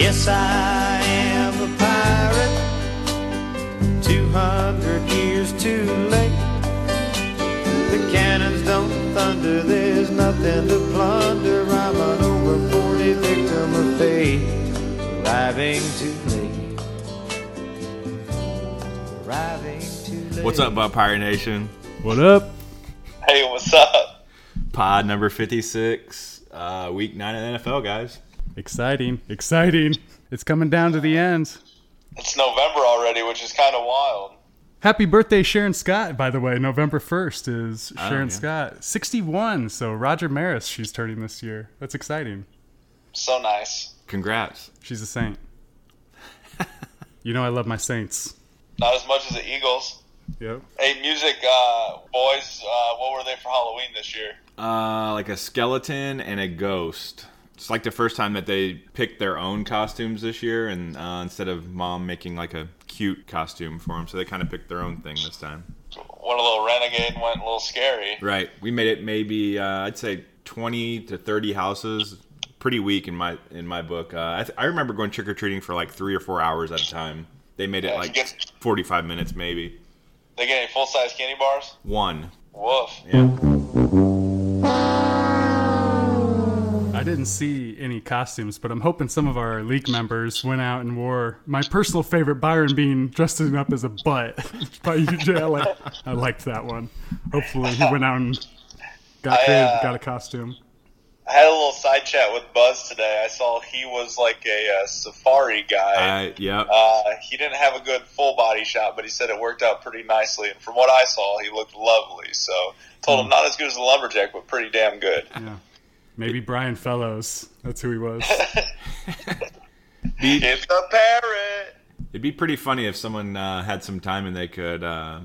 Yes, I am a pirate. Two hundred years too late. The cannons don't thunder. There's nothing to plunder. I'm an over forty victim of fate. Arriving too late. Arriving too late. What's up, Bob Pirate Nation? What up? Hey, what's up? Pod number 56, uh, week 9 of the NFL, guys. Exciting, exciting. It's coming down to the end. It's November already, which is kind of wild. Happy birthday, Sharon Scott, by the way. November 1st is Sharon oh, yeah. Scott. 61, so Roger Maris she's turning this year. That's exciting. So nice. Congrats. She's a saint. you know I love my saints. Not as much as the Eagles. Yep. Hey, music uh, boys, uh, what were they for Halloween this year? Uh, like a skeleton and a ghost. It's like the first time that they picked their own costumes this year, and uh, instead of mom making like a cute costume for them, so they kind of picked their own thing this time. Went a little renegade, went a little scary. Right. We made it maybe uh, I'd say 20 to 30 houses. Pretty weak in my in my book. Uh, I, th- I remember going trick or treating for like three or four hours at a time. They made it like get- 45 minutes maybe. They get any full size candy bars? One. Woof. Yeah. Didn't see any costumes, but I'm hoping some of our league members went out and wore my personal favorite, Byron Bean, dressing up as a butt. By UJ, I, like, I liked that one. Hopefully, he went out and got I, creative, uh, got a costume. I had a little side chat with Buzz today. I saw he was like a, uh safari guy. I, yep. Uh, he didn't have a good full body shot, but he said it worked out pretty nicely. And from what I saw, he looked lovely. So told him not as good as the lumberjack, but pretty damn good. Yeah. Maybe Brian Fellows. That's who he was. Be- It's a parrot. It'd be pretty funny if someone uh, had some time and they could uh,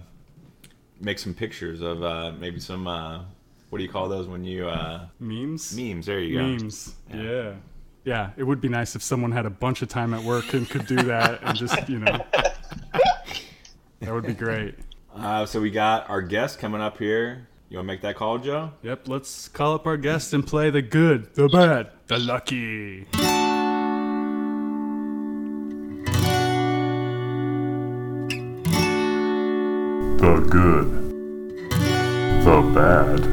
make some pictures of uh, maybe some. Uh, what do you call those when you uh, Memes? memes? There you go. Memes. Yeah. yeah. it would be nice if someone had a bunch of time at work and could do that and just, you know. That would be great. Uh, so we got our guest coming up here. You want to make that call, Joe? Yep, let's call up our guest and play the good, the bad, the lucky. The good, the bad,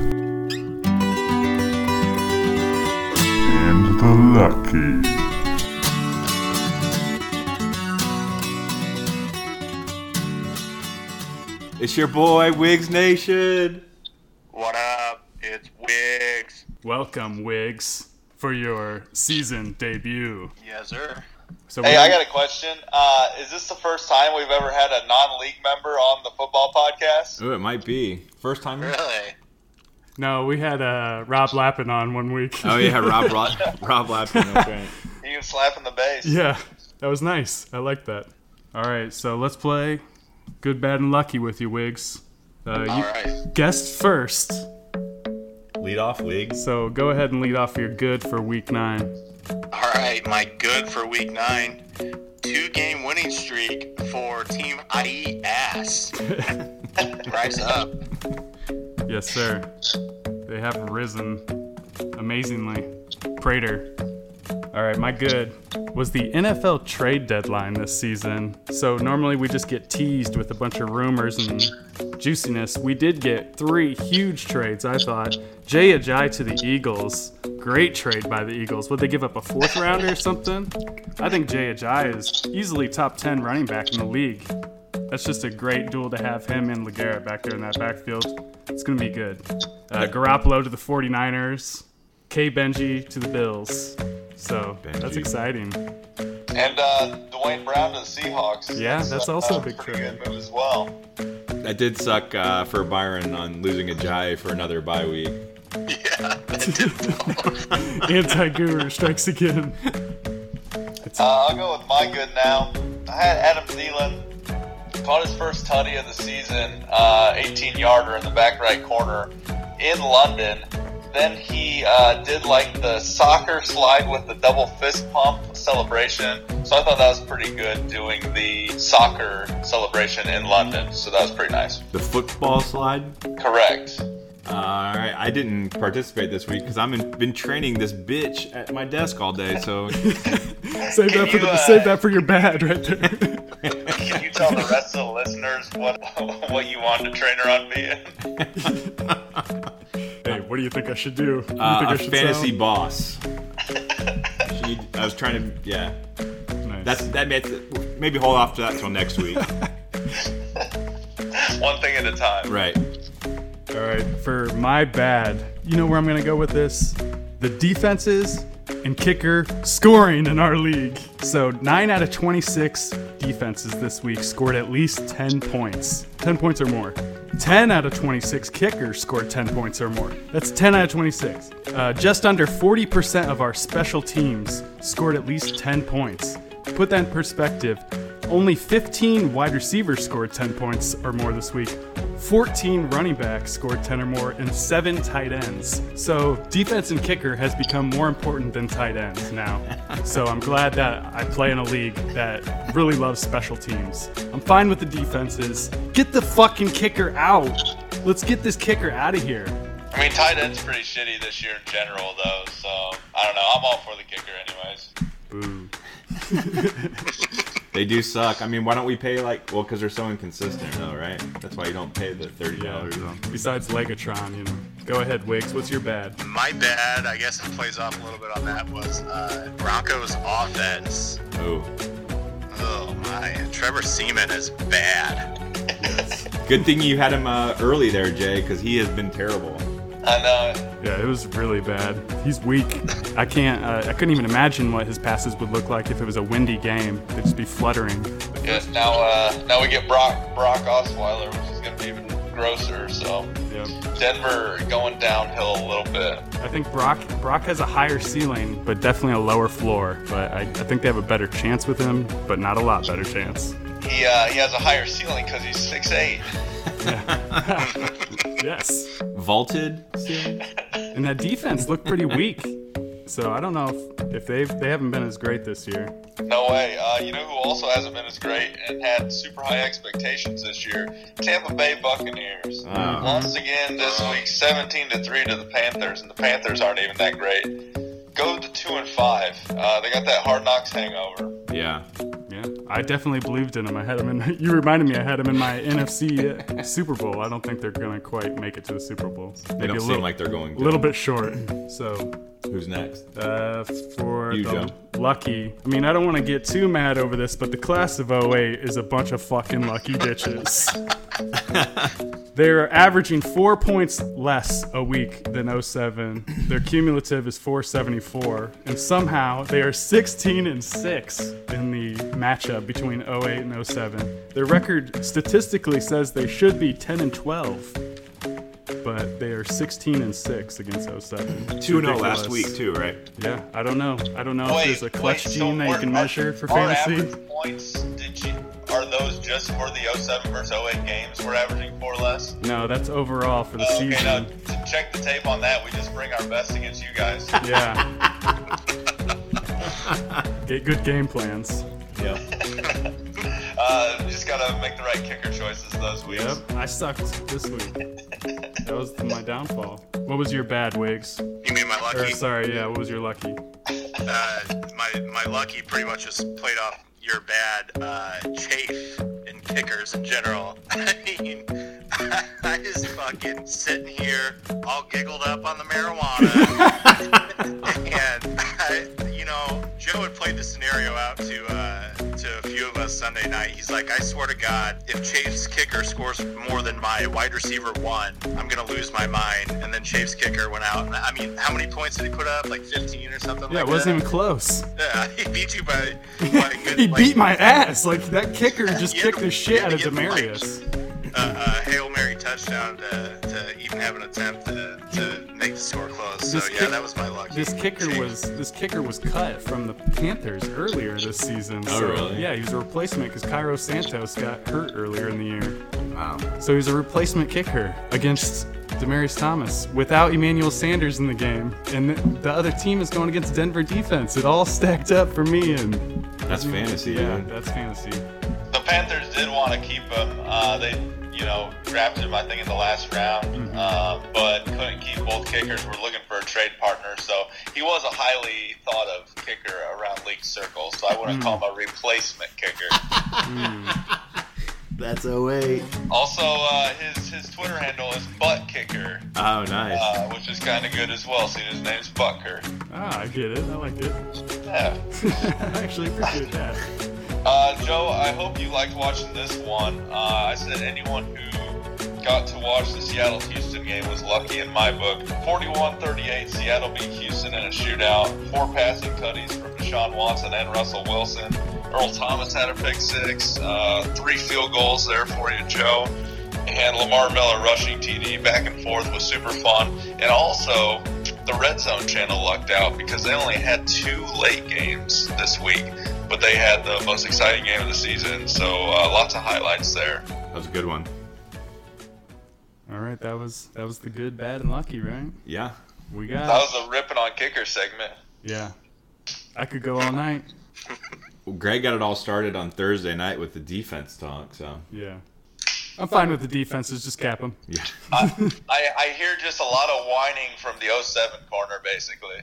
and the lucky. It's your boy Wigs Nation. What up? It's Wiggs. Welcome, Wiggs, for your season debut. Yes, sir. So Hey, I got a question. Uh, is this the first time we've ever had a non-league member on the football podcast? Oh, it might be first time. Really? no, we had uh, Rob Lappin on one week. Oh yeah, Rob Rob, Rob Lapin. That's right. He was slapping the bass. yeah, that was nice. I like that. All right, so let's play good, bad, and lucky with you, Wiggs. Uh, All you right. guest first. Lead off Wigs. So go ahead and lead off your good for week nine. All right, my good for week nine. Two game winning streak for Team IES. Rise up. Yes, sir. They have risen amazingly. Prater. All right, my good was the NFL trade deadline this season. So normally we just get teased with a bunch of rumors and juiciness. We did get three huge trades, I thought. Jay Ajayi to the Eagles. Great trade by the Eagles. Would they give up a fourth rounder or something? I think Jay Ajayi is easily top 10 running back in the league. That's just a great duel to have him and LeGarrette back there in that backfield. It's going to be good. Uh, Garoppolo to the 49ers. K. Benji to the Bills. So that's exciting. And uh, Duane Brown to the Seahawks. Yeah, that's also a big pretty trade. move as well. That did suck uh, for Byron on losing a Jai for another bye week. Yeah, Anti guru strikes again. Uh, I'll go with my good now. I had Adam Thielen caught his first tutty of the season, uh, 18 yarder in the back right corner in London. Then he uh, did like the soccer slide with the double fist pump celebration. So I thought that was pretty good doing the soccer celebration in London. So that was pretty nice. The football slide. Correct. All right, I didn't participate this week because I'm in, been training this bitch at my desk all day. So Save that for you, the, uh, save that for your bad right there. Can you tell the rest of the listeners what what you wanted to train her on being? Hey, what do you think I should do? What do uh, think I a should fantasy sound? boss. She, I was trying to, yeah. Nice. That's that. Made, maybe hold off to that till next week. One thing at a time. right. All right, for my bad, you know where I'm gonna go with this? The defenses and kicker scoring in our league. So nine out of 26 defenses this week scored at least 10 points, 10 points or more. 10 out of 26 kickers scored 10 points or more. That's 10 out of 26. Uh, just under 40% of our special teams scored at least 10 points. To put that in perspective, only 15 wide receivers scored 10 points or more this week. 14 running backs scored 10 or more, and 7 tight ends. So, defense and kicker has become more important than tight ends now. So, I'm glad that I play in a league that really loves special teams. I'm fine with the defenses. Get the fucking kicker out. Let's get this kicker out of here. I mean, tight end's pretty shitty this year in general, though. So I don't know. I'm all for the kicker, anyways. Boo. They do suck. I mean, why don't we pay like? Well, because they're so inconsistent, though, right? That's why you don't pay the thirty Yeah. dollars. Besides Legatron, you know. Go ahead, Wiggs. What's your bad? My bad, I guess it plays off a little bit on that, was uh, Broncos offense. Oh, Oh my, Trevor Siemian is bad. good thing you had him uh, early there, Jay, because he has been terrible. I know. Yeah, it was really bad. He's weak. I can't. Uh, I couldn't even imagine what his passes would look like if it was a windy game. They'd just be fluttering. Yes. Now, uh, now we get Brock Brock Osweiler, which is going to be even grosser. So Yep. Denver going downhill a little bit. I think Brock Brock has a higher ceiling, but definitely a lower floor. But I, I think they have a better chance with him, but not a lot better chance. He uh, he has a higher ceiling because he's six eight. Yes. Vaulted. And that defense looked pretty weak. So I don't know if, if they've they haven't been as great this year. No way. Uh, you know who also hasn't been as great and had super high expectations this year? Tampa Bay Buccaneers. Oh. Once again this week, 17 to three to the Panthers, and the Panthers aren't even that great. Go to two and five. Uh, they got that hard knocks hangover. Yeah. Yeah, I definitely believed in him. I had him in. You reminded me. I had him in my NFC Super Bowl. I don't think they're gonna quite make it to the Super Bowl. They Maybe don't a seem little, like they're going. a little bit short. So Who's next? uh, for You, the Joe. lucky. I mean, I don't want to get too mad over this, but the class of 08 is a bunch of fucking lucky bitches. They're averaging four points less a week than 07. Their cumulative is 474, and somehow they are 16 and 6 in the matchup between 08 and 07. Their record statistically says they should be 10 and 12, but they are 16 and 6 against 07. Two and zero last week too, right? Yeah, I don't know. I don't know if there's a clutch wait, gene that you can measure for our fantasy. average points, did you, are those just for the 07 versus 08 games we're averaging four less? No, that's overall for the Okay, now season. to check the tape on that, we just bring our best against you guys. Yeah. Get good game plans. Yeah. Uh, just gotta make the right kicker choices those weeks. Yep, I sucked this week. That was my downfall. What was your bad, Wigs? You mean my Or lucky? sorry, yeah, what was your lucky? Uh, my my lucky pretty much just played off your bad uh, chafe in kickers in general. I mean, I just fucking sitting here all giggled up on the marijuana, and I, Joe had played the scenario out to uh, to a few of us Sunday night. He's like, I swear to God, if Chafe's kicker scores more than my wide receiver one, I'm gonna lose my mind. And then Chafe's kicker went out. And I mean, how many points did he put up? Like 15 or something Yeah, like it wasn't that. even close. Yeah, he beat you by. by a good, He like, beat my ass. Like that kicker just kicked the shit out of Demaryius. Uh, a hail mary touchdown to, to even have an attempt to, to make the score close. So This yeah, kick- that was my lucky. This kicker Chase. was this kicker was cut from the Panthers earlier this season. Oh, so, really? Yeah, he was a replacement because Cairo Santos got hurt earlier in the year. Wow. So he's a replacement kicker against Demaryius Thomas without Emmanuel Sanders in the game, and the, the other team is going against Denver defense. It all stacked up for me, and That's fantasy, yeah, dude. that's fantasy. The Panthers did want to keep him. Uh, they you know, drafted him I think in the last round, um, but couldn't keep both kickers. We're looking for a trade partner, so he was a highly thought of kicker around league circles. So I wouldn't call him a replacement kicker. That's 08. Also, uh, his his Twitter handle is butt kicker, Oh, nice. uh, which is kind of good as well. See, his name's Butker. Ah, I get it. I like it. Yeah. I actually appreciate that. Joe, I hope you liked watching this one. Uh, I said anyone who got to watch the Seattle Houston game was lucky in my book. 41 38, Seattle beat Houston in a shootout. Four passing tutties from Deshaun Watson and Russell Wilson. Earl Thomas had a pick six. Uh, three field goals there for you, Joe. And Lamar Miller rushing TD back and forth was super fun. And also, the Red Zone channel lucked out because they only had two late games this week, but they had the most exciting game of the season. So uh, lots of highlights there. That was a good one. All right, that was that was the good, bad, and lucky, right? Yeah. We got. That was the ripping on kicker segment. yeah. I could go all night. Well, Greg got it all started on Thursday night with the defense talk, so Yeah. I'm fine with the defenses. Just cap them. yeah. I, I hear just a lot of whining from the 07 corner, basically.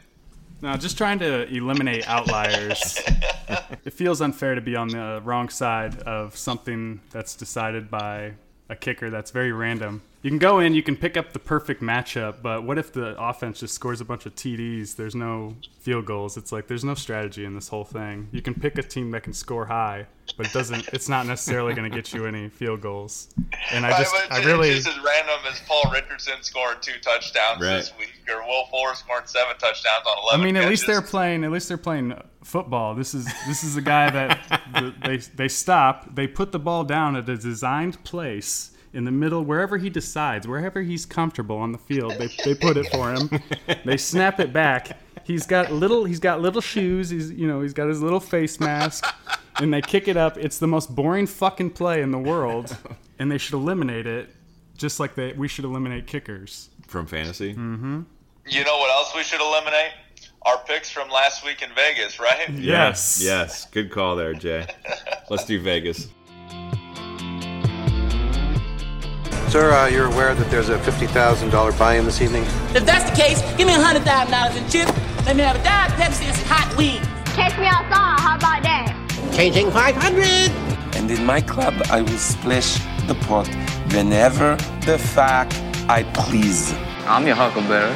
No, just trying to eliminate outliers. it feels unfair to be on the wrong side of something that's decided by a kicker that's very random. You can go in, you can pick up the perfect matchup, but what if the offense just scores a bunch of TDs? There's no field goals. It's like there's no strategy in this whole thing. You can pick a team that can score high, but it doesn't. It's not necessarily going to get you any field goals. And I just, Right, I really, just as random as Paul Richardson scored two touchdowns Right. this week, or Will Fuller scored seven touchdowns on eleven. I mean, at least they're playing. At least they're playing football. This is this is a guy that the, they they stop. They put the ball down at a designed place in the middle, wherever he decides, wherever he's comfortable on the field. They they put it for him. They snap it back. He's got little. He's got little shoes. He's you know he's got his little face mask, and they kick it up. It's the most boring fucking play in the world, and they should eliminate it, just like they we should eliminate kickers. From fantasy. Mm-hmm. You know what else we should eliminate? Our picks from last week in Vegas, right? Yes. Yes. Good call there, Jay. Let's do Vegas. Sir, uh, you're aware that there's a $50,000 buy-in this evening? If that's the case, give me a hundred thousand dollars in chips. Let me have a Diet Pepsi and some hot wings. Catch me outside, how about that? Changing five hundred. And in my club, I will splash the pot whenever the fuck I please. I'm your huckleberry.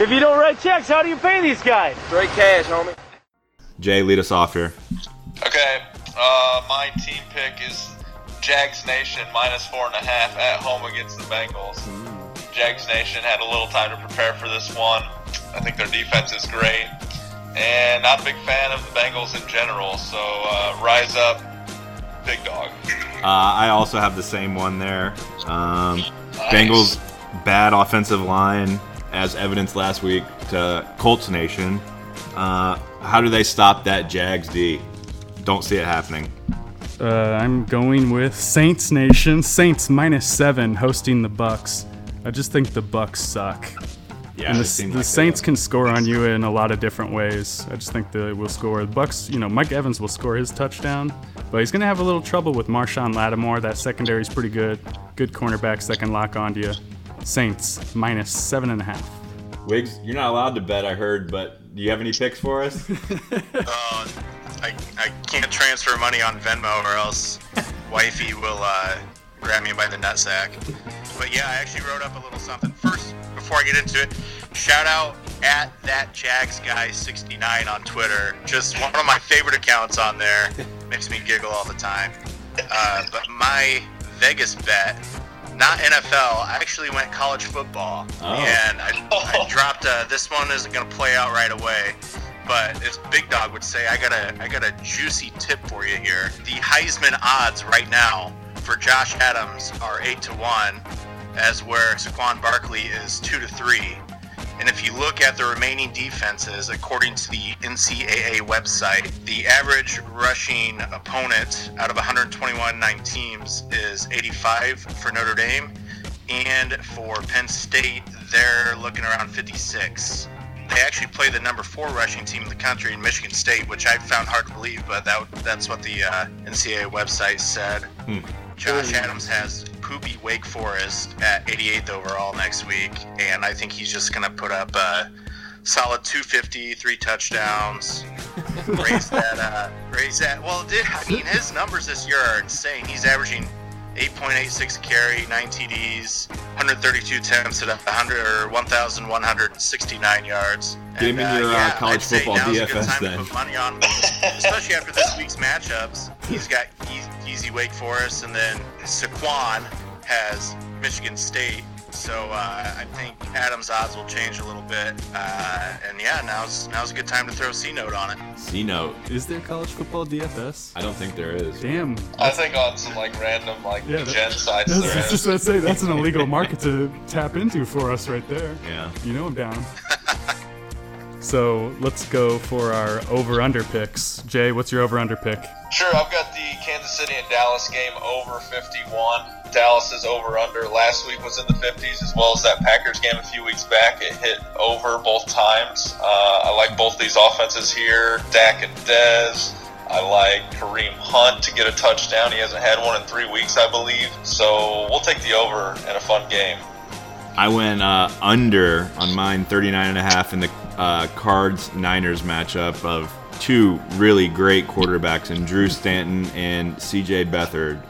If you don't write checks, how do you pay these guys? Straight cash, homie. Jay, lead us off here. Okay, uh, my team pick is Jags Nation minus four and a half at home against the Bengals. Jags Nation had a little time to prepare for this one. I think their defense is great, and not a big fan of the Bengals in general. So uh, rise up, big dog. Uh, I also have the same one there. Um, Bengals bad offensive line, as evidenced last week to Colts Nation. Uh, how do they stop that Jags D? Don't see it happening. Uh, I'm going with Saints Nation. Saints minus seven hosting the Bucks. I just think the Bucks suck. Yeah, and the, the like Saints can score on you in a lot of different ways. I just think they will score. The Bucks, you know, Mike Evans will score his touchdown, but he's gonna have a little trouble with Marshon Lattimore. That secondary is pretty good. Good cornerbacks that can lock onto you. Saints minus seven and a half. Wiggs, you're not allowed to bet, I heard, but do you have any picks for us? Uh, I, I can't transfer money on Venmo or else wifey will uh, grab me by the nutsack. But yeah, I actually wrote up a little something. First, before I get into it, shout out at that Jags guy 69 on Twitter. Just one of my favorite accounts on there. Makes me giggle all the time. Uh, but my Vegas bet, not NFL, I actually went college football. Oh. And I, oh. I dropped a, this one isn't going to play out right away. But as Big Dog would say, I got a I got a juicy tip for you here. The Heisman odds right now for Josh Adams are eight to one, as where Saquon Barkley is two to three. And if you look at the remaining defenses, according to the NCAA website, the average rushing opponent out of 121 nine teams is 85 for Notre Dame. And for Penn State, they're looking around 56 they actually play the number four rushing team in the country in Michigan State, which I found hard to believe, but that that's what the uh, NCAA website said. Hmm. Josh Adams has poopy Wake Forest at 88th overall next week, and I think he's just going to put up a solid 250, three touchdowns, raise that, uh, raise that. Well, dude, I mean, his numbers this year are insane. He's averaging 8.86 carry, 9 TDs, 132 attempts at 100 or 1,169 yards. Get him in your, uh, yeah, college I'd say football now's a good DFS time to then. put money on, especially after this week's matchups. He's got easy, easy Wake Forest, and then Saquon has Michigan State. So uh, I think Adams' odds will change a little bit. Uh, and yeah, now's now's a good time to throw C note on it. C note. Is there college football DFS? I don't think there is. Damn. I think on some like random like Yeah, gen sites That's, there that's is. just what I say. That's an illegal market to tap into for us right there. Yeah. You know I'm down. so let's go for our over/under picks. Jay, what's your over/under pick? Sure, I've got the Kansas City and Dallas game over 51. Dallas's over under last week was in the 50s, as well as that Packers game a few weeks back. It hit over both times. Uh, I like both these offenses here, Dak and Dez. I like Kareem Hunt to get a touchdown. He hasn't had one in three weeks, I believe. So we'll take the over in a fun game. I went uh, under on mine 39 and a half in the uh, Cards Niners matchup of two really great quarterbacks in Drew Stanton and CJ Beathard.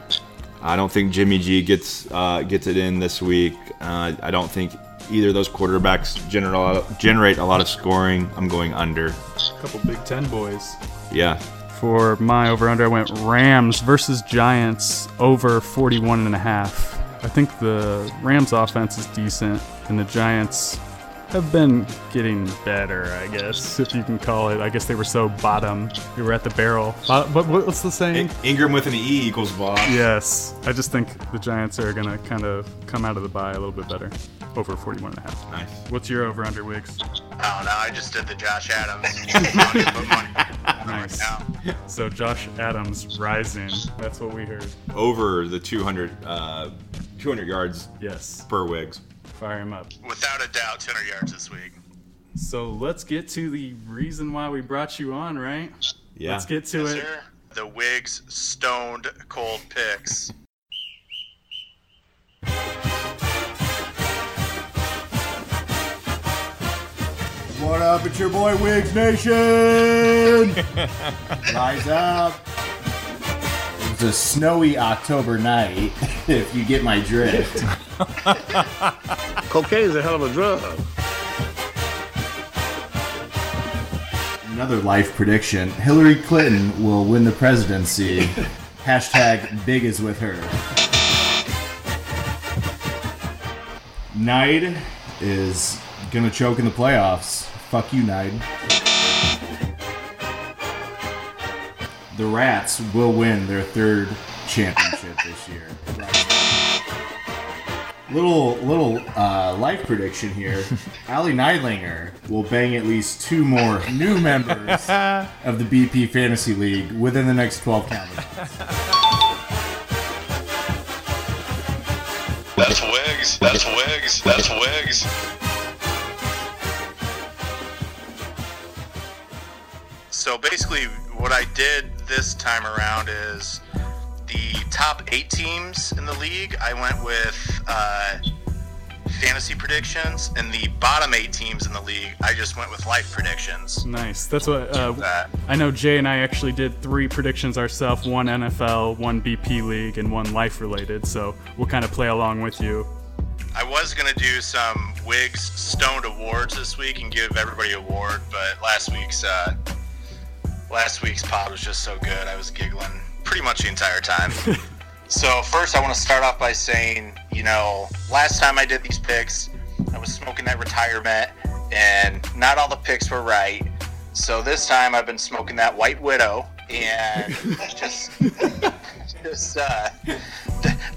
I don't think Jimmy G gets uh, gets it in this week. Uh, I don't think either of those quarterbacks generate generate a lot of scoring. I'm going under. A couple Big Ten boys. Yeah. For my over/under, I went Rams versus Giants over 41 and a half. I think the Rams offense is decent, and the Giants have been getting better, I guess, if you can call it. I guess they were so bottom. They were at the barrel. But what's the saying? Ingram with an E equals boss. Yes. I just think the Giants are going to kind of come out of the bye a little bit better. Over 41 and a half. Nice. What's your over/under, Wigs? Oh no, I just did the Josh Adams. Nice. So Josh Adams rising. That's what we heard. Over the 200 uh, 200 yards. Yes. Per Wigs. Fire him up. Without a doubt, 200 yards this week. So let's get to the reason why we brought you on, right? Yeah. Let's get to Yes, it. sir. The Wigs stoned cold picks. What up? It's your boy Wigs Nation. Rise up. It's a snowy October night, if you get my drift. Cocaine's a hell of a drug. Another life prediction: Hillary Clinton will win the presidency. Hashtag big is with her. Nide is gonna choke in the playoffs. Fuck you, Nide. The Rats will win their third championship this year. Little little uh, life prediction here. Ali Neidlinger will bang at least two more new members of the BP Fantasy League within the next 12 calendar months. That's wigs. That's wigs. That's wigs. So basically, what I did this time around is the top eight teams in the league. I went with uh, fantasy predictions, and the bottom eight teams in the league, I just went with life predictions. Nice. That's what uh, That. I know. Jay and I actually did three predictions ourselves: one NFL, one BP league, and one life related. So we'll kind of play along with you. I was gonna do some Wigs Stoned Awards this week and give everybody an award, but last week's uh, last week's pod was just so good. I was giggling pretty much the entire time. so first, I want to start off by saying, you know, last time I did these picks, I was smoking that retirement, and not all the picks were right. So this time, I've been smoking that White Widow, and just just uh,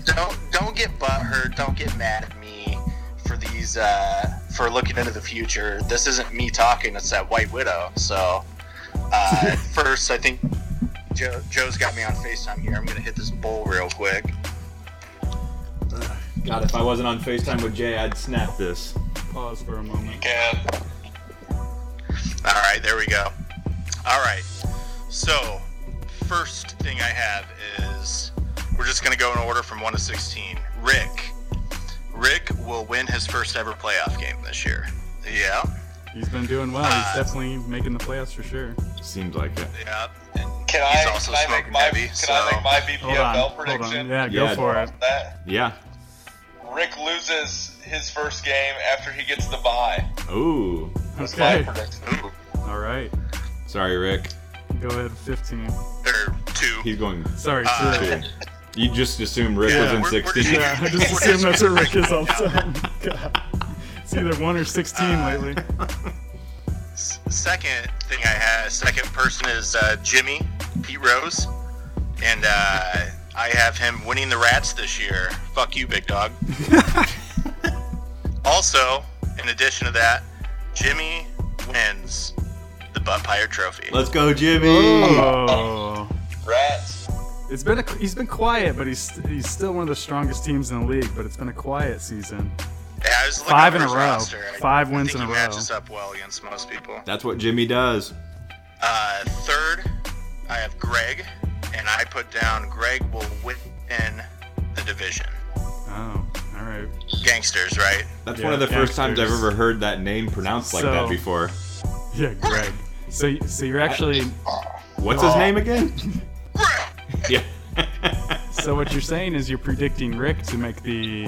don't don't get butthurt. Don't get mad at me for these uh, for looking into the future. This isn't me talking; it's that White Widow. So, uh, first, I think Joe, Joe's got me on Facetime here. I'm gonna hit this bowl real quick. God, if I wasn't on FaceTime with Jay, I'd snap this. Pause for a moment. Can. All right, there we go. All right. So, first thing I have is we're just going to go in order from 1 to 16. Rick. Rick will win his first ever playoff game this year. Yeah. He's been doing well. He's uh, definitely making the playoffs for sure. Seems like it. Yeah. Can He's I, also can smoking make my, heavy, can so- I make my Hold on. BPFL Hold prediction? on. Yeah, go Yeah. for it. That Yeah. Rick loses his first game after he gets the bye. Ooh. That's my Okay. prediction. All right. Sorry, Rick. Go ahead, 15. Or two. He's going. Sorry, Uh, two. two. You just assumed Rick Yeah, was in we're- we're 16. Yeah, I just assume that's what Rick is all the time. God. It's either 1 or 16 lately. S- Second thing I have, second person is uh, Jimmy Pete Rose, and uh, I have him winning the Rats this year. Fuck you, big dog. also, in addition to that, Jimmy wins the Butt Pyre Trophy. Let's go, Jimmy. Oh. Rats. It's been a, he's been quiet, but he's he's still one of the strongest teams in the league. But it's been a quiet season. Yeah, I was looking Five in a row. roster. Five I wins think in a he row. matches up well against most people. That's what Jimmy does. Uh, third, I have Greg, and I put down Greg will win the division. Oh, all right. Gangsters, right? That's Yeah, one of the first times I've ever heard that name pronounced like So- that before. Yeah, Greg. So so you're actually What's his name again? yeah. so what you're saying is you're predicting Rick to make the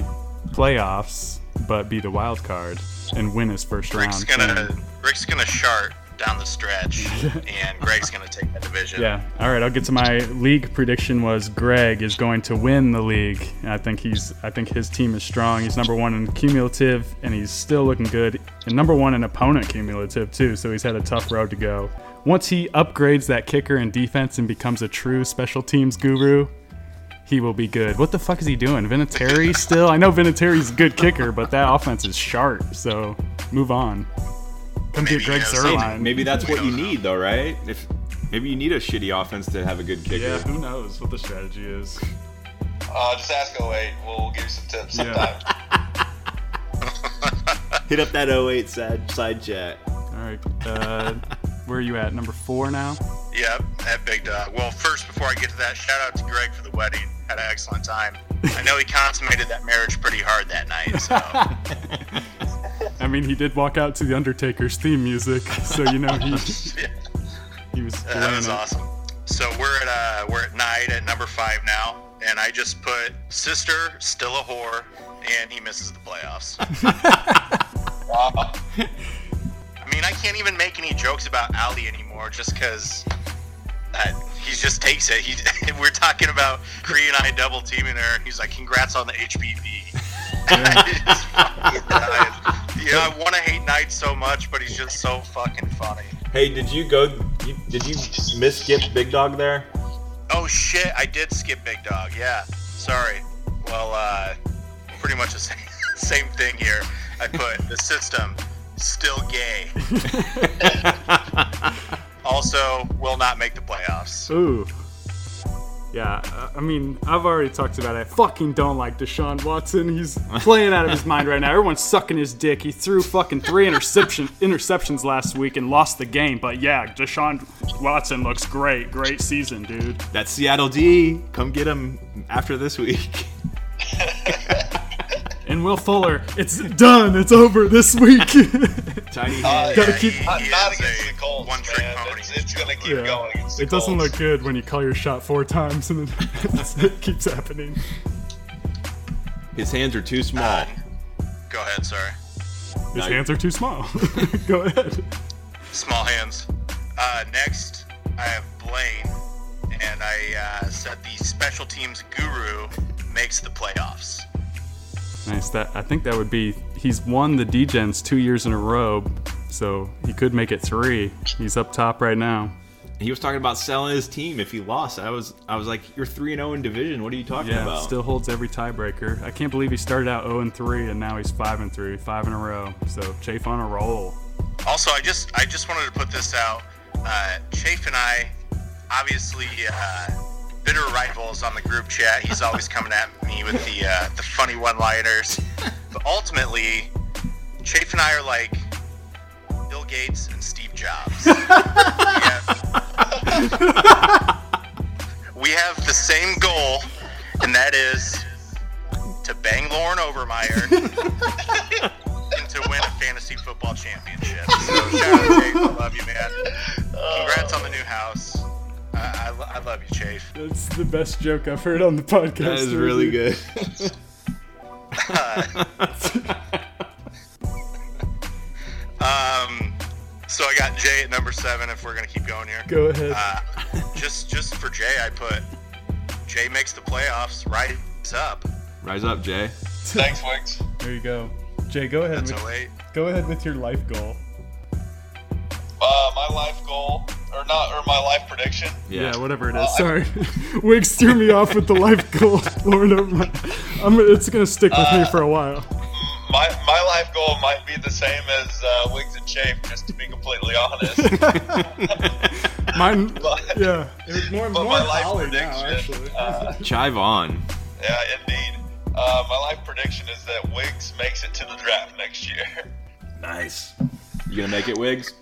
playoffs, but be the wild card and win his first Rick's round. gonna Rick's gonna shart down the stretch, and Greg's gonna take that division. Yeah. All right. I'll get to my league prediction. Was Greg is going to win the league. I think he's. I think his team is strong. He's number one in cumulative, and he's still looking good. And number one in opponent cumulative too. So he's had a tough road to go. Once he upgrades that kicker and defense and becomes a true special teams guru, he will be good. What the fuck is he doing? Vinatieri still? I know Vinatieri's a good kicker, but that offense is sharp. So move on. Come Maybe get Greg he Zuerlein. Maybe that's what you need, though, right? If maybe you need a shitty offense to have a good kicker. Yeah, who knows what the strategy is? Uh, just ask 08. We'll give you some tips Yeah. sometime. Hit up that 08 side side chat. All right. Uh, where are you at? Number four now? Yep, at Big Dog. Well, first, before I get to that, shout out to Greg for the wedding. Had an excellent time. I know he consummated that marriage pretty hard that Nide. So I mean, he did walk out to the Undertaker's theme music, so you know he he was that was it. awesome. So we're at uh, we're at night at number five now, and I just put sister still a whore, and he misses the playoffs. Wow. I mean, I can't even make any jokes about Ali anymore, just because he just takes it. He, we're talking about Korean I double teaming her, and he's like, "Congrats on the HBV." I just fucking died. Yeah, I want to hate Nide so much, but he's just so fucking funny. Hey, did you go? You, did you miss skip Big Dog there? Oh shit, I did skip Big Dog. Yeah, sorry. Well, uh, pretty much the same, same thing here. I put the system still gay. also, will not make the playoffs. Ooh. Yeah, uh, I mean, I've already talked about it. I fucking don't like Deshaun Watson. He's playing out of his mind right now. Everyone's sucking his dick. He threw fucking three interception interceptions last week and lost the game. But yeah, Deshaun Watson looks great. Great season, dude. That Seattle D. Come get him after this week. And Will Fuller, it's done. It's over this week. Tiny Uh, Gotta yeah, keep- he- not, not against the Colts, one-trick man. pony. It's, it's gonna keep Yeah. going against It doesn't Colts. look good when you call your shot four times and then it keeps happening. His hands are too small. Uh, go ahead, sorry. His No, hands are too small. Go ahead. Small hands. Uh, next, I have Blaine, and I uh, said the special teams guru makes the playoffs. Nice. That I think that would be. He's won the DGens two years in a row, so he could make it three. He's up top right now. He was talking about selling his team if he lost. I was I was like, you're three and zero in division. What are you talking about? Yeah, about? still holds every tiebreaker. I can't believe he started out 0 and 3 and now he's 5 and 3, 5 in a row. So Chafe on a roll. Also, I just I just wanted to put this out. Uh, Chafe and I, obviously, uh, bitter rivals on the group chat. He's always coming at me with the uh, the funny one-liners. But ultimately, Chafe and I are like Bill Gates and Steve Jobs. we, have, we have the same goal, and that is to bang Lauren Overmeyer and to win a fantasy football championship. So shout out to I love you, man. Congrats on the new house. I, I, I love you, Chafe. That's the best joke I've heard on the podcast. that is really good. Um, so I got Jay at number seven. If we're gonna keep going here, Go ahead. Uh, just just for Jay, I put Jay makes the playoffs. Rise up. Rise up, Jay. Thanks, Wicks. There you go. Jay, go ahead. That's With, 08. go ahead with your life goal. Uh, my life goal, or not, or my life prediction. Yeah, whatever it is. Uh, Sorry, Wiggs threw me off with the life goal. Lord, of my, I'm, it's gonna stick with me for a while. My my life goal might be the same as uh, Wiggs and Chafe, just to be completely honest. Mine, But- yeah, it was more, but more my life Holly now, prediction, uh, Chive on. yeah, indeed. Uh, my life prediction is that Wiggs makes it to the draft next year. Nice. You gonna make it, Wiggs?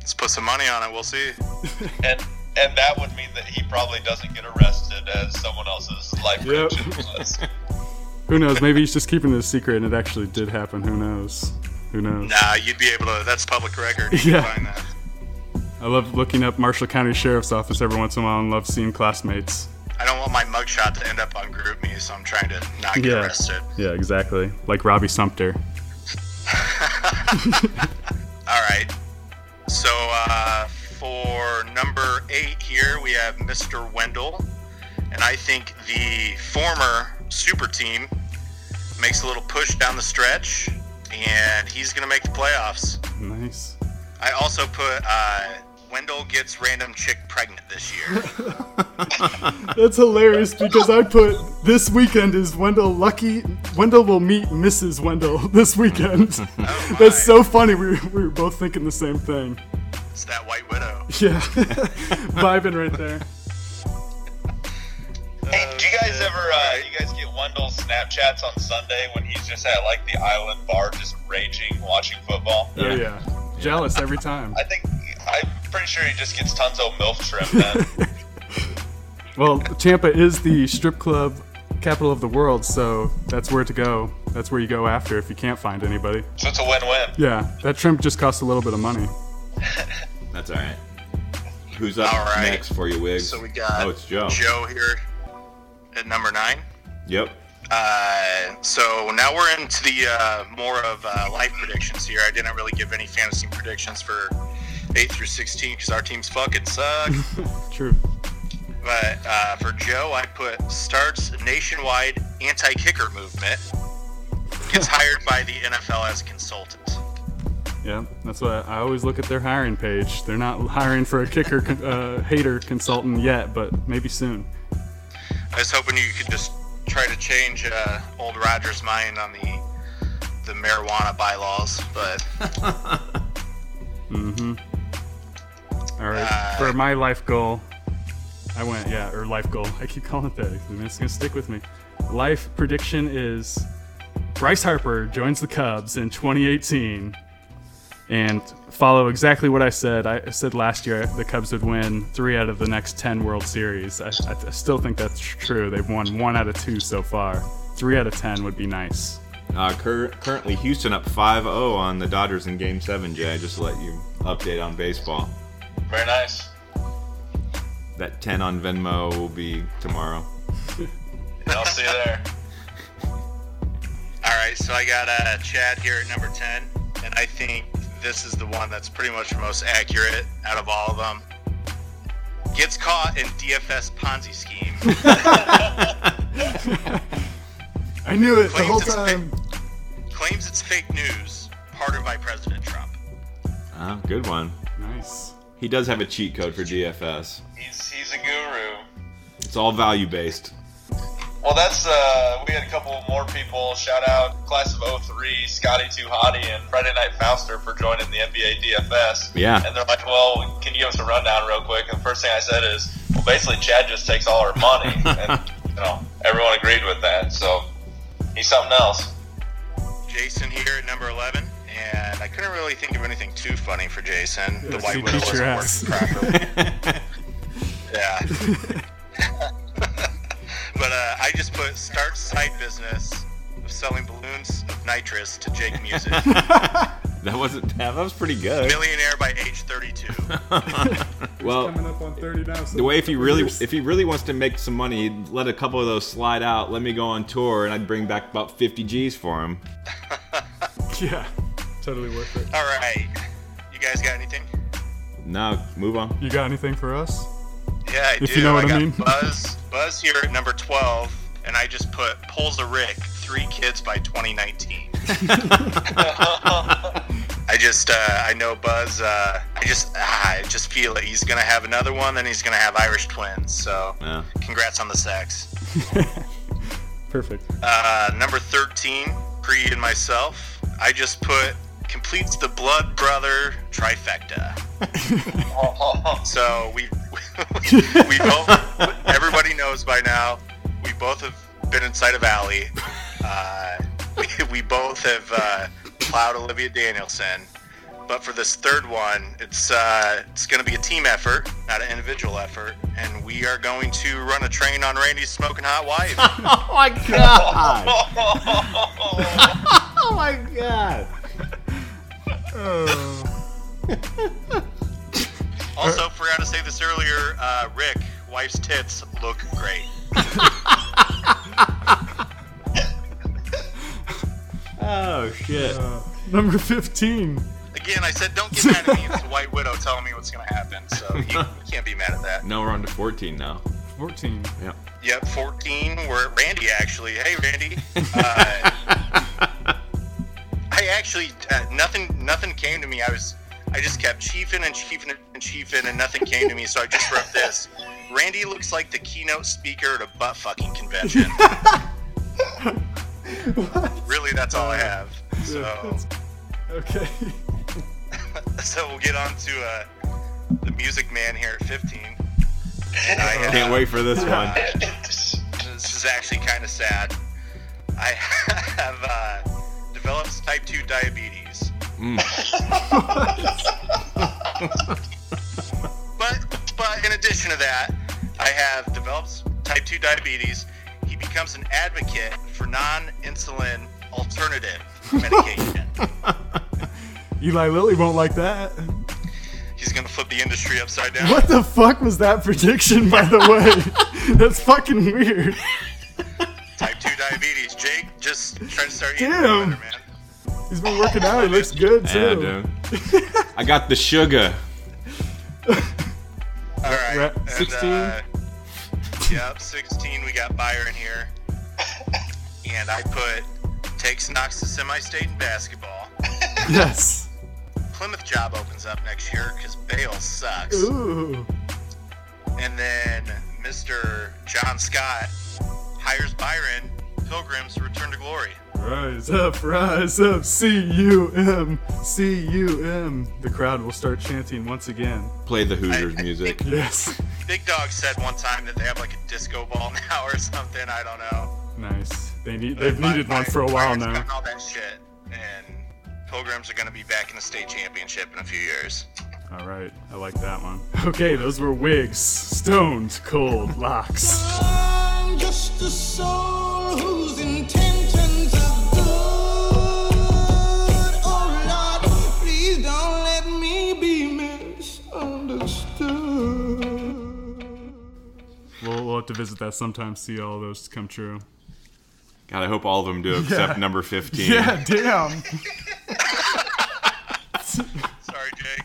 Let's put some money on it. We'll see. and and that would mean that he probably doesn't get arrested as someone else's life Yep. prediction. Who knows? Maybe he's just keeping it a secret, and it actually did happen. Who knows? Who knows? Nah, you'd be able to. That's public record. You Yeah. find that. I love looking up Marshall County Sheriff's Office every once in a while, and love seeing classmates. I don't want my mugshot to end up on GroupMe, so I'm trying to not get Yeah. arrested. Yeah, exactly. Like Robbie Sumter. All right. So uh, for number eight here, we have Mr. Wendell, and I think the former super team makes a little push down the stretch, and he's gonna make the playoffs. Nice. I also put uh, Wendell gets random chick pregnant this year. That's hilarious because I put this weekend is Wendell lucky. Wendell will meet Mrs. Wendell this weekend. Oh That's so funny. We, were- we were both thinking the same thing. it's that white widow. Yeah. Vibing right there. Hey, do you guys ever, uh, you guys get Wendell's Snapchats on Sunday when he's just at like the island bar just raging watching football? Oh, yeah. Jealous every time. I think, I'm pretty sure he just gets tons of MILF shrimp then. Well, Tampa is the strip club capital of the world, so that's where to go. That's where you go after if you can't find anybody. so it's a win-win. Yeah, that shrimp just costs a little bit of money. That's all right. Who's up All right. next for you, Wiggs? So we got Oh, it's Joe. Joe here at number nine. Yep. Uh, so now we're into the uh, more of uh, life predictions here. I didn't really give any fantasy predictions for 8 through 16 because our teams fucking suck. True. but uh, for Joe, I put starts nationwide anti-kicker movement. Gets hired by the NFL as a consultant. Yeah, that's why I always look at their hiring page. They're not hiring for a kicker con- uh, hater consultant yet, but maybe soon. I was hoping you could just try to change uh, old Roger's mind on the the marijuana bylaws, but Mm-hmm. All right. Uh, For my life goal, I went yeah, or life goal. I keep calling it that. and It's gonna stick with me. Life prediction is Bryce Harper joins the Cubs in 2018, and follow exactly what I said. I said last year the Cubs would win three out of the next 10 World Series. I, I, I still think that's true. They've won one out of two so far. Three out of 10 would be nice. Uh, cur- currently, Houston up 5-0 on the Dodgers in Game 7, Jay. Just to let you update on baseball. Very nice. That 10 on Venmo will be tomorrow. I'll see you there. All right, so I got uh, Chad here at number 10, and I think this is the one that's pretty much the most accurate out of all of them. Gets caught in DFS Ponzi scheme. I knew it the whole it's time. Claims it's fake news, pardoned by President Trump. Ah, good one. Nice. He does have a cheat code for DFS. He's he's a guru. It's all value based. Well, that's uh, we had a couple more people. Shout out class of 03, Scotty Too Hottie and Friday Night Fauster for joining the NBA DFS. Yeah. And they're like, "Well, can you give us a rundown real quick?" And the first thing I said is, "Well, basically, Chad just takes all our money," and you know, everyone agreed with that. So he's something else. Jason here at number 11, and I couldn't really think of anything too funny for Jason. the White he Widow beat your wasn't ass. working properly. yeah. but uh, I just put start side business of selling balloons of nitrous to Jake Music. That wasn't that was pretty good. Millionaire by age 32. Well, Coming up on 30 now. so the way if he really years. if he really wants to make some money, let a couple of those slide out. Let me go on tour, and I'd bring back about 50 G's for him. Yeah, totally worth it. All right. You guys got anything? Now move on. You got anything for us? Yeah, I If do. you know what I got mean. Buzz, Buzz here at number 12, and I just put pulls a Rick, three kids by 2019. I just, uh, I know Buzz. Uh, I just, ah, I just feel it. He's gonna have another one, then he's gonna have Irish twins. So, Yeah. congrats on the sex. Perfect. Uh, number 13, Pre and myself. I just put completes the blood brother trifecta. so we we both everybody knows by now we both have been inside of Alley. Uh, we, we both have uh, plowed Olivia Danielson. But for this third one, it's uh, it's going to be a team effort, not an individual effort, and we are going to run a train on Randy's smoking hot wife. Oh my god! oh my god! Also, forgot to say this earlier. Uh, Rick, wife's tits look great. Oh shit! Uh, number 15. Again, I said don't get mad at me. It's a white widow telling me what's going to happen, so you, you can't be mad at that. Now we're on to 14 now. 14. Yep. Yep, 14. We're at Randy actually. Hey, Randy. Uh, I actually uh, nothing nothing came to me. I was I just kept chiefing and chiefing and chiefing, and nothing came to me. So I just wrote this. Randy looks like the keynote speaker at a butt fucking convention. really, that's all I have. So, Okay. so we'll get on to uh, the Music Man here at 15. And I, uh, Can't wait for this one. this is actually kind of sad. I have uh, developed type 2 diabetes. Mm. but but in addition to that, I have develops type 2 diabetes. He becomes an advocate for non-insulin alternative medication. Eli Lilly won't like that. He's gonna flip the industry upside down. What the fuck was that prediction, by the way? That's fucking weird. Just trying to start eating Damn. better, man. He's been working out. He looks good, Yeah, too. dude. I got the sugar. All right. We're at and, 16? uh, yep, 16. We got Byron here. And I put takes Knox to semi-state in basketball. Yes. Plymouth job opens up next year because Bale sucks. Ooh. And then Mr. John Scott hires Byron Pilgrims to Return to Glory. Rise up, rise up, C-U-M, C-U-M. The crowd will start chanting once again. Play the Hooters music. Yes. Big Dog said one time that they have like a disco ball now or something. I don't know. Nice. They need, they've By- needed one for a while now. all that shit, and Pilgrims are going to be back in the state championship in a few years. All right, I like that one. Okay, those were wigs, stones, cold locks. To visit that sometime, see all those come true. God, I hope all of them do except Yeah. number 15. Yeah, damn. Sorry, Jake.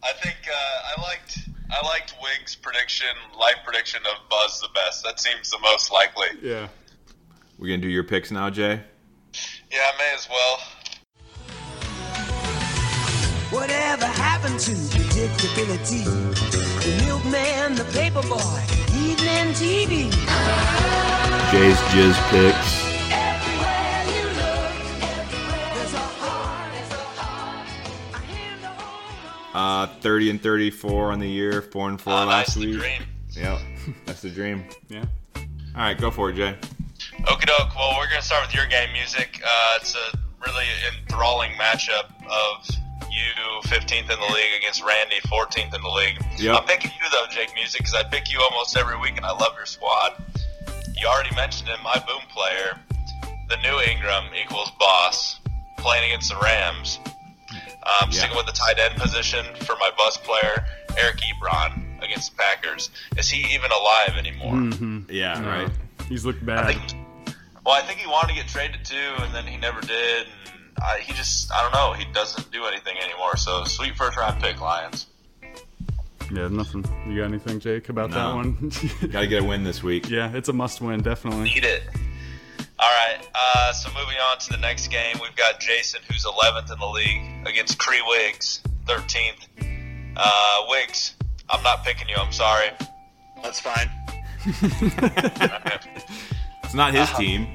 I think uh, I liked I liked Wig's prediction, life prediction of Buzz the best. That seems the most likely. Yeah. We're gonna do your picks now, Jay? Yeah, I may as well. Whatever happened happened to predictability? The milkman, the paperboy, evening TV. Jay's Jizz Picks. Uh, 30 and 34 on the year, 4 and 4 Ah, last that's the week. dream. Yep, that's the dream. Yeah. All right, go for it, Jay. Okie doke. Well, we're going to start with your game music. Uh, it's a really enthralling matchup of you 15th in the league against Randy 14th in the league. Yep. I'm picking you, though, Jake Music, because I pick you almost every week, and I love your squad. You already mentioned it, my boom player, the new Engram equals boss, playing against the Rams. Um, Yeah. Sticking with the tight end position for my bus player, Eric Ebron, against the Packers. Is he even alive anymore? Mm-hmm. Yeah, No. right. He's looked I bad. think. Well, I think he wanted to get traded too, and then he never did. And I, he just, I don't know, he doesn't do anything anymore. So sweet first round pick, Lions. Yeah, nothing. You got anything, Jake, about that one? Got to get a win this week. yeah, it's a must-win, definitely. Need it. All right. Uh, so moving on to the next game, we've got Jason, who's 11th in the league, against Cree Wiggs, 13th. Uh, Wiggs, I'm not picking you. I'm sorry. That's fine. It's not his Uh-huh. team.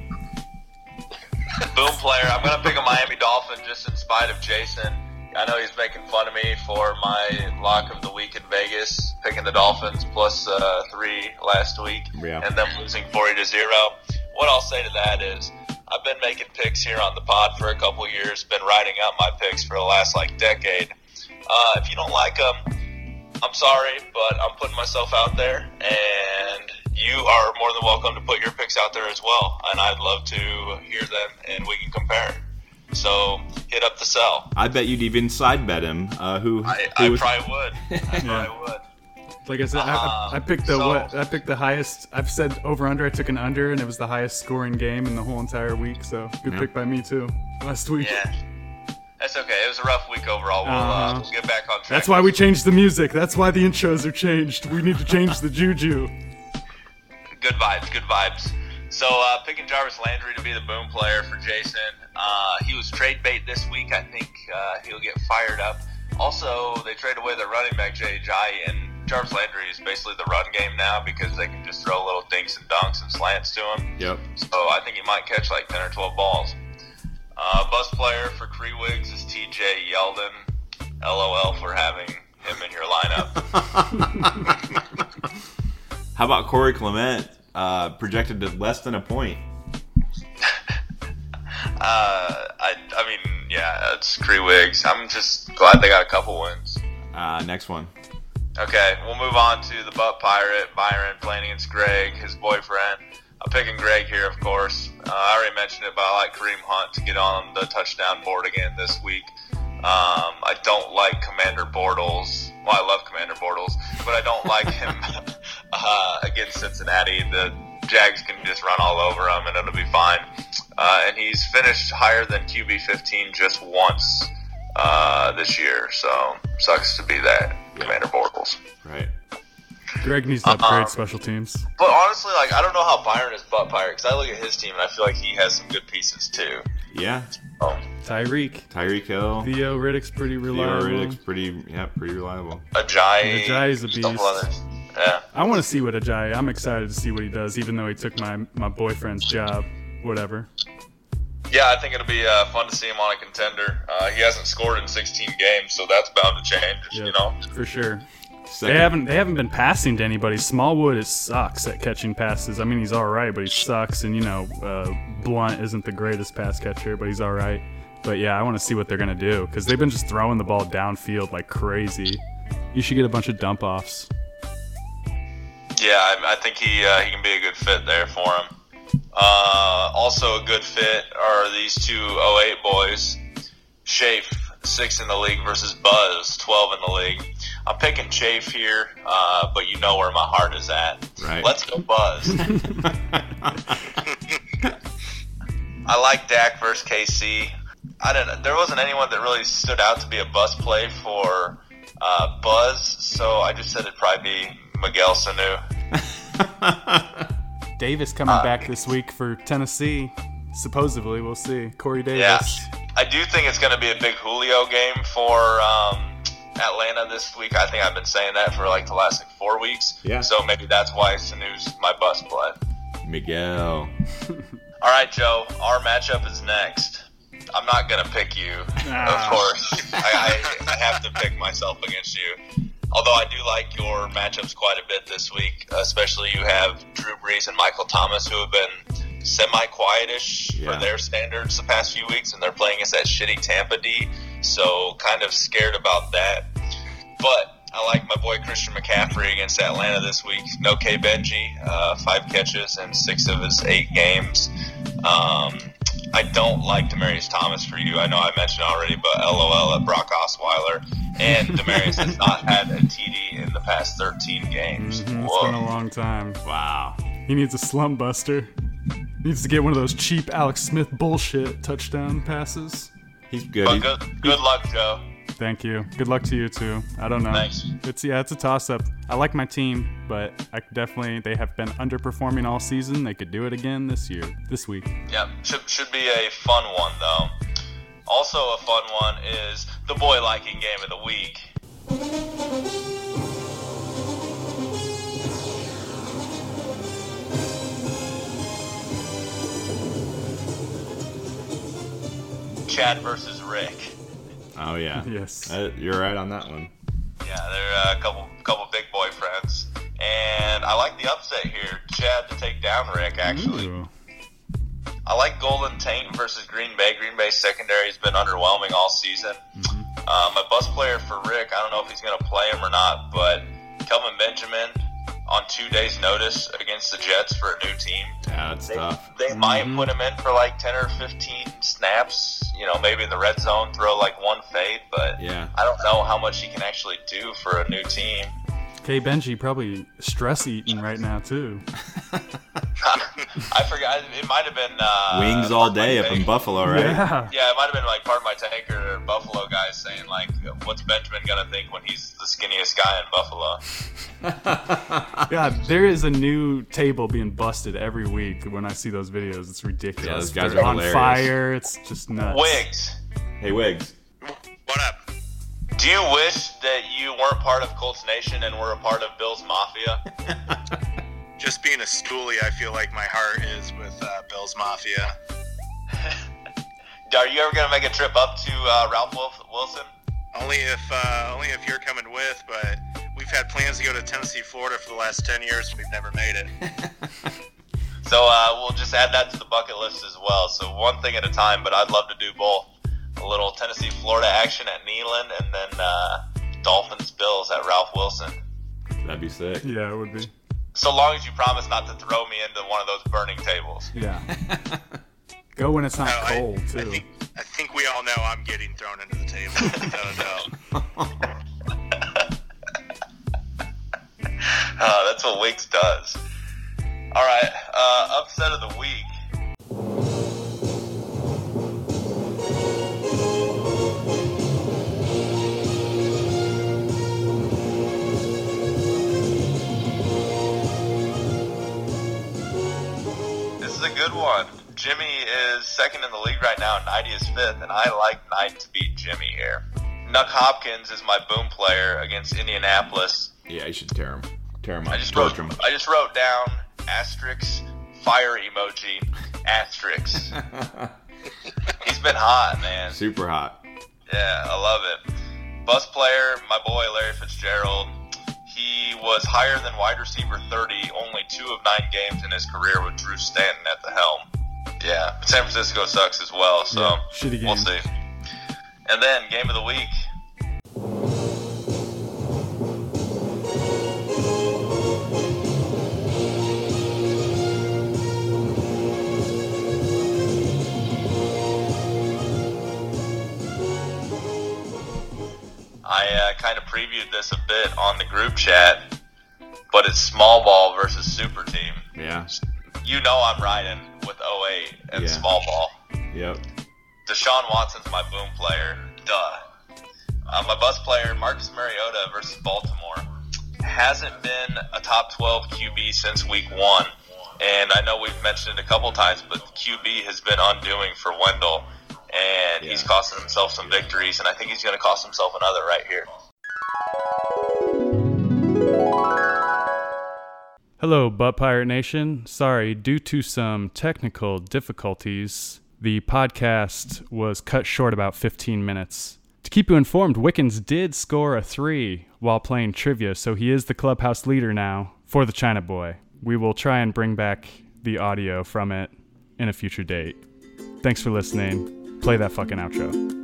Boom player. I'm gonna pick a Miami Dolphin just in spite of Jason. I know he's making fun of me for my lock of the week in Vegas, picking the Dolphins plus uh, three last week, Yeah. and them losing forty to zero. What I'll say to that is, I've been making picks here on the pod for a couple years. Been writing out my picks for the last like decade. Uh, if you don't like them, I'm sorry, but I'm putting myself out there, and you are more than welcome to put your picks out there as well. And I'd love to hear them, and we can compare. So hit up the cell. I bet you'd even side bet him. Uh, who? I, who I was- probably would. I probably would. Like I said, I, I, I picked the so- what? I picked the highest. I've said over under. I took an under, and it was the highest scoring game in the whole entire week. So good Yeah. pick by me too. Last week. Yeah, that's okay. It was a rough week overall. We'll, uh, Uh-huh. we'll get back on track. That's why we changed the music. That's why the intros are changed. We need to change the juju. Good vibes, good vibes. So uh, picking Jarvis Landry to be the boom player for Jason. Uh, he was trade bait this week. I think uh, he'll get fired up. Also, they traded away their running back Jay Ajayi, and Jarvis Landry is basically the run game now because they can just throw little dinks and dunks and slants to him. Yep. So I think he might catch like 10 or 12 balls. Uh, bus player for Cree Wigs is TJ Yeldon. LOL for having him in your lineup. How about Corey Clement? Uh, projected to less than a point. Uh, I, I mean, yeah, it's Cree Wigs. I'm just glad they got a couple wins. Uh, next one. Okay, we'll move on to the Butt Pirate, Byron playing against Greg, his boyfriend. I'm picking Greg here, of course. Uh, I already mentioned it, but I like Kareem Hunt to get on the touchdown board again this week. Um, I don't like Commander Bortles. Well, I love Commander Bortles, but I don't like him uh, against Cincinnati. The Jags can just run all over him, and it'll be fine. Uh, and he's finished higher than QB 15 just once uh, this year, so sucks to be that Commander Bortles. Right. Greg needs to upgrade Uh-uh. special teams. But honestly, like I don't know how Byron is butt pirate because I look at his team and I feel like he has some good pieces too. Yeah. Oh, Tyreek. Tyreek Hill. Theo Riddick's pretty Theo reliable. Riddick's pretty, yeah, pretty reliable. Ajayi. Ajayi's a beast. Others. Yeah. I want to see what Ajayi. I'm excited to see what he does, even though he took my my boyfriend's job. Whatever. Yeah, I think it'll be uh, fun to see him on a contender. Uh, he hasn't scored in 16 games, so that's bound to change. You know. for sure. Second. They haven't they haven't been passing to anybody. Smallwood is sucks at catching passes. I mean, he's all right, but he sucks. And you know, uh, Blount isn't the greatest pass catcher, but he's all right. But yeah, I want to see what they're gonna do because they've been just throwing the ball downfield like crazy. You should get a bunch of dump offs. Yeah, I, I think he uh, he can be a good fit there for him. Uh, also, a good fit are these two 08 boys, Shafe, six in the league versus Buzz, 12 in the league. I'm picking Chafe here, uh, but you know where my heart is at. Right. Let's go Buzz. I like Dak versus KC. I don't know. There wasn't anyone that really stood out to be a bus play for uh, Buzz, so I just said it'd probably be Miguel Sanu. Davis coming back this week for Tennessee. Supposedly, we'll see. Corey Davis. Yeah, I do think it's going to be a big Julio game for um, Atlanta this week. I think I've been saying that for like the last like four weeks. Yeah. So maybe that's why Sanu's my bust play. Miguel. All right, Joe. Our matchup is next. I'm not gonna pick you, Ah. of course. I, I, I have to pick myself against you. Although I do like your matchups quite a bit this week, especially you have Drew Brees and Michael Thomas, who have been semi-quietish Yeah. for their standards the past few weeks, and they're playing us that shitty Tampa D. So kind of scared about that. But I like my boy Christian McCaffrey against Atlanta this week. No K Benji, uh, five catches in six of his eight games. Um, I don't like Demaryius Thomas for you. I know I mentioned already, but LOL at Brock Osweiler. And Demarius has not had a TD in the past 13 games. Mhm, It's Whoa. been a long time. Wow. He needs a slum buster. Needs to get one of those cheap Alex Smith bullshit touchdown passes. He's good. He's- good, good luck, Joe. Thank you. Good luck to you too. I don't know. Thanks. It's yeah, it's a toss up. I like my team, but I definitely they have been underperforming all season. They could do it again this year, this week. Yep, should, should be a fun one, though. Also, a fun one is the boy liking game of the week. Chad versus Rick. Oh yeah. Yes. Uh, you're right on that one. Yeah, they're uh, a couple couple big boy friends, and I like the upset here. Chad to take down Rick. Actually, Ooh. I like Golden Taint versus Green Bay. Green Bay secondary has been underwhelming all season. Uh, my bus player for Rick, I don't know if he's going to play him or not, but Kelvin Benjamin on two days' notice against the Jets for a new team. Yeah, that's They, tough. they might mm-hmm. put him in for like 10 or 15 snaps, you know, maybe in the red zone, throw like one fade, but Yeah. I don't know how much he can actually do for a new team. K Benji probably stress eating right now too. I forgot. It might have been uh, Wings all day up in Buffalo, right? Yeah. Yeah, it might have been like part of my tank or Buffalo guys saying like, "What's Benjamin gonna think when he's the skinniest guy in Buffalo?" Yeah, there is a new table being busted every week when I see those videos. It's ridiculous. Yeah, those guys They're are on hilarious. fire. It's just nuts. Wiggs, Hey, Wiggs. What up? Do you wish that you weren't part of Colts Nation and were a part of Bill's Mafia? Just being a stoolie, I feel like my heart is with uh, Bill's Mafia. Are you ever gonna make a trip up to uh, Ralph Wilf- Wilson? Only if uh, only if you're coming with, but we've had plans to go to Tennessee, Florida for the last ten years, we've never made it. So uh, we'll just add that to the bucket list as well. So one thing at a time, but I'd love to do both. A little Tennessee, Florida action at Neyland, and then uh, Dolphins, Bills at Ralph Wilson. That'd be sick. Yeah, it would be. So long as you promise not to throw me into one of those burning tables. Yeah. Go when it's not No, cold I, too. think I think we all know I'm getting thrown into the table. without a doubt. Uh, that's what Wiggs does. All right, uh, upset of the week. A good one. Jimmy is second in the league right now, and Knighty is fifth, and I like Knight to beat Jimmy here. Nuk Hopkins is my boom player against Indianapolis. Yeah, you should tear him. Tear him up. I just wrote. him. I just wrote down asterisk fire emoji asterisk. He's been hot, man. Super hot. Yeah, I love it. Bus player, my boy Larry Fitzgerald. He was higher than wide receiver 30, only two of nine games in his career with Drew Stanton at the helm. Yeah, but San Francisco sucks as well, so Yeah, we'll see. And then game of the week. I uh, kind of previewed this a bit on the group chat, but it's small ball versus super team. Yeah. You know I'm riding with 08 and Yeah. small ball. Yep. Deshaun Watson's my boom player. Duh. Uh, my bus player, Marcus Mariota versus Baltimore, hasn't been a top 12 QB since week one. And I know we've mentioned it a couple times, but QB has been undoing for Wendell and yeah. he's costing himself some victories, and I think he's going to cost himself another right here. Hello, Butt Pirate Nation. Sorry, due to some technical difficulties, the podcast was cut short about 15 minutes. To keep you informed, Wickens did score a three while playing trivia, so he is the clubhouse leader now for the China Boy. We will try and bring back the audio from it in a future date. Thanks for listening. Play that fucking outro.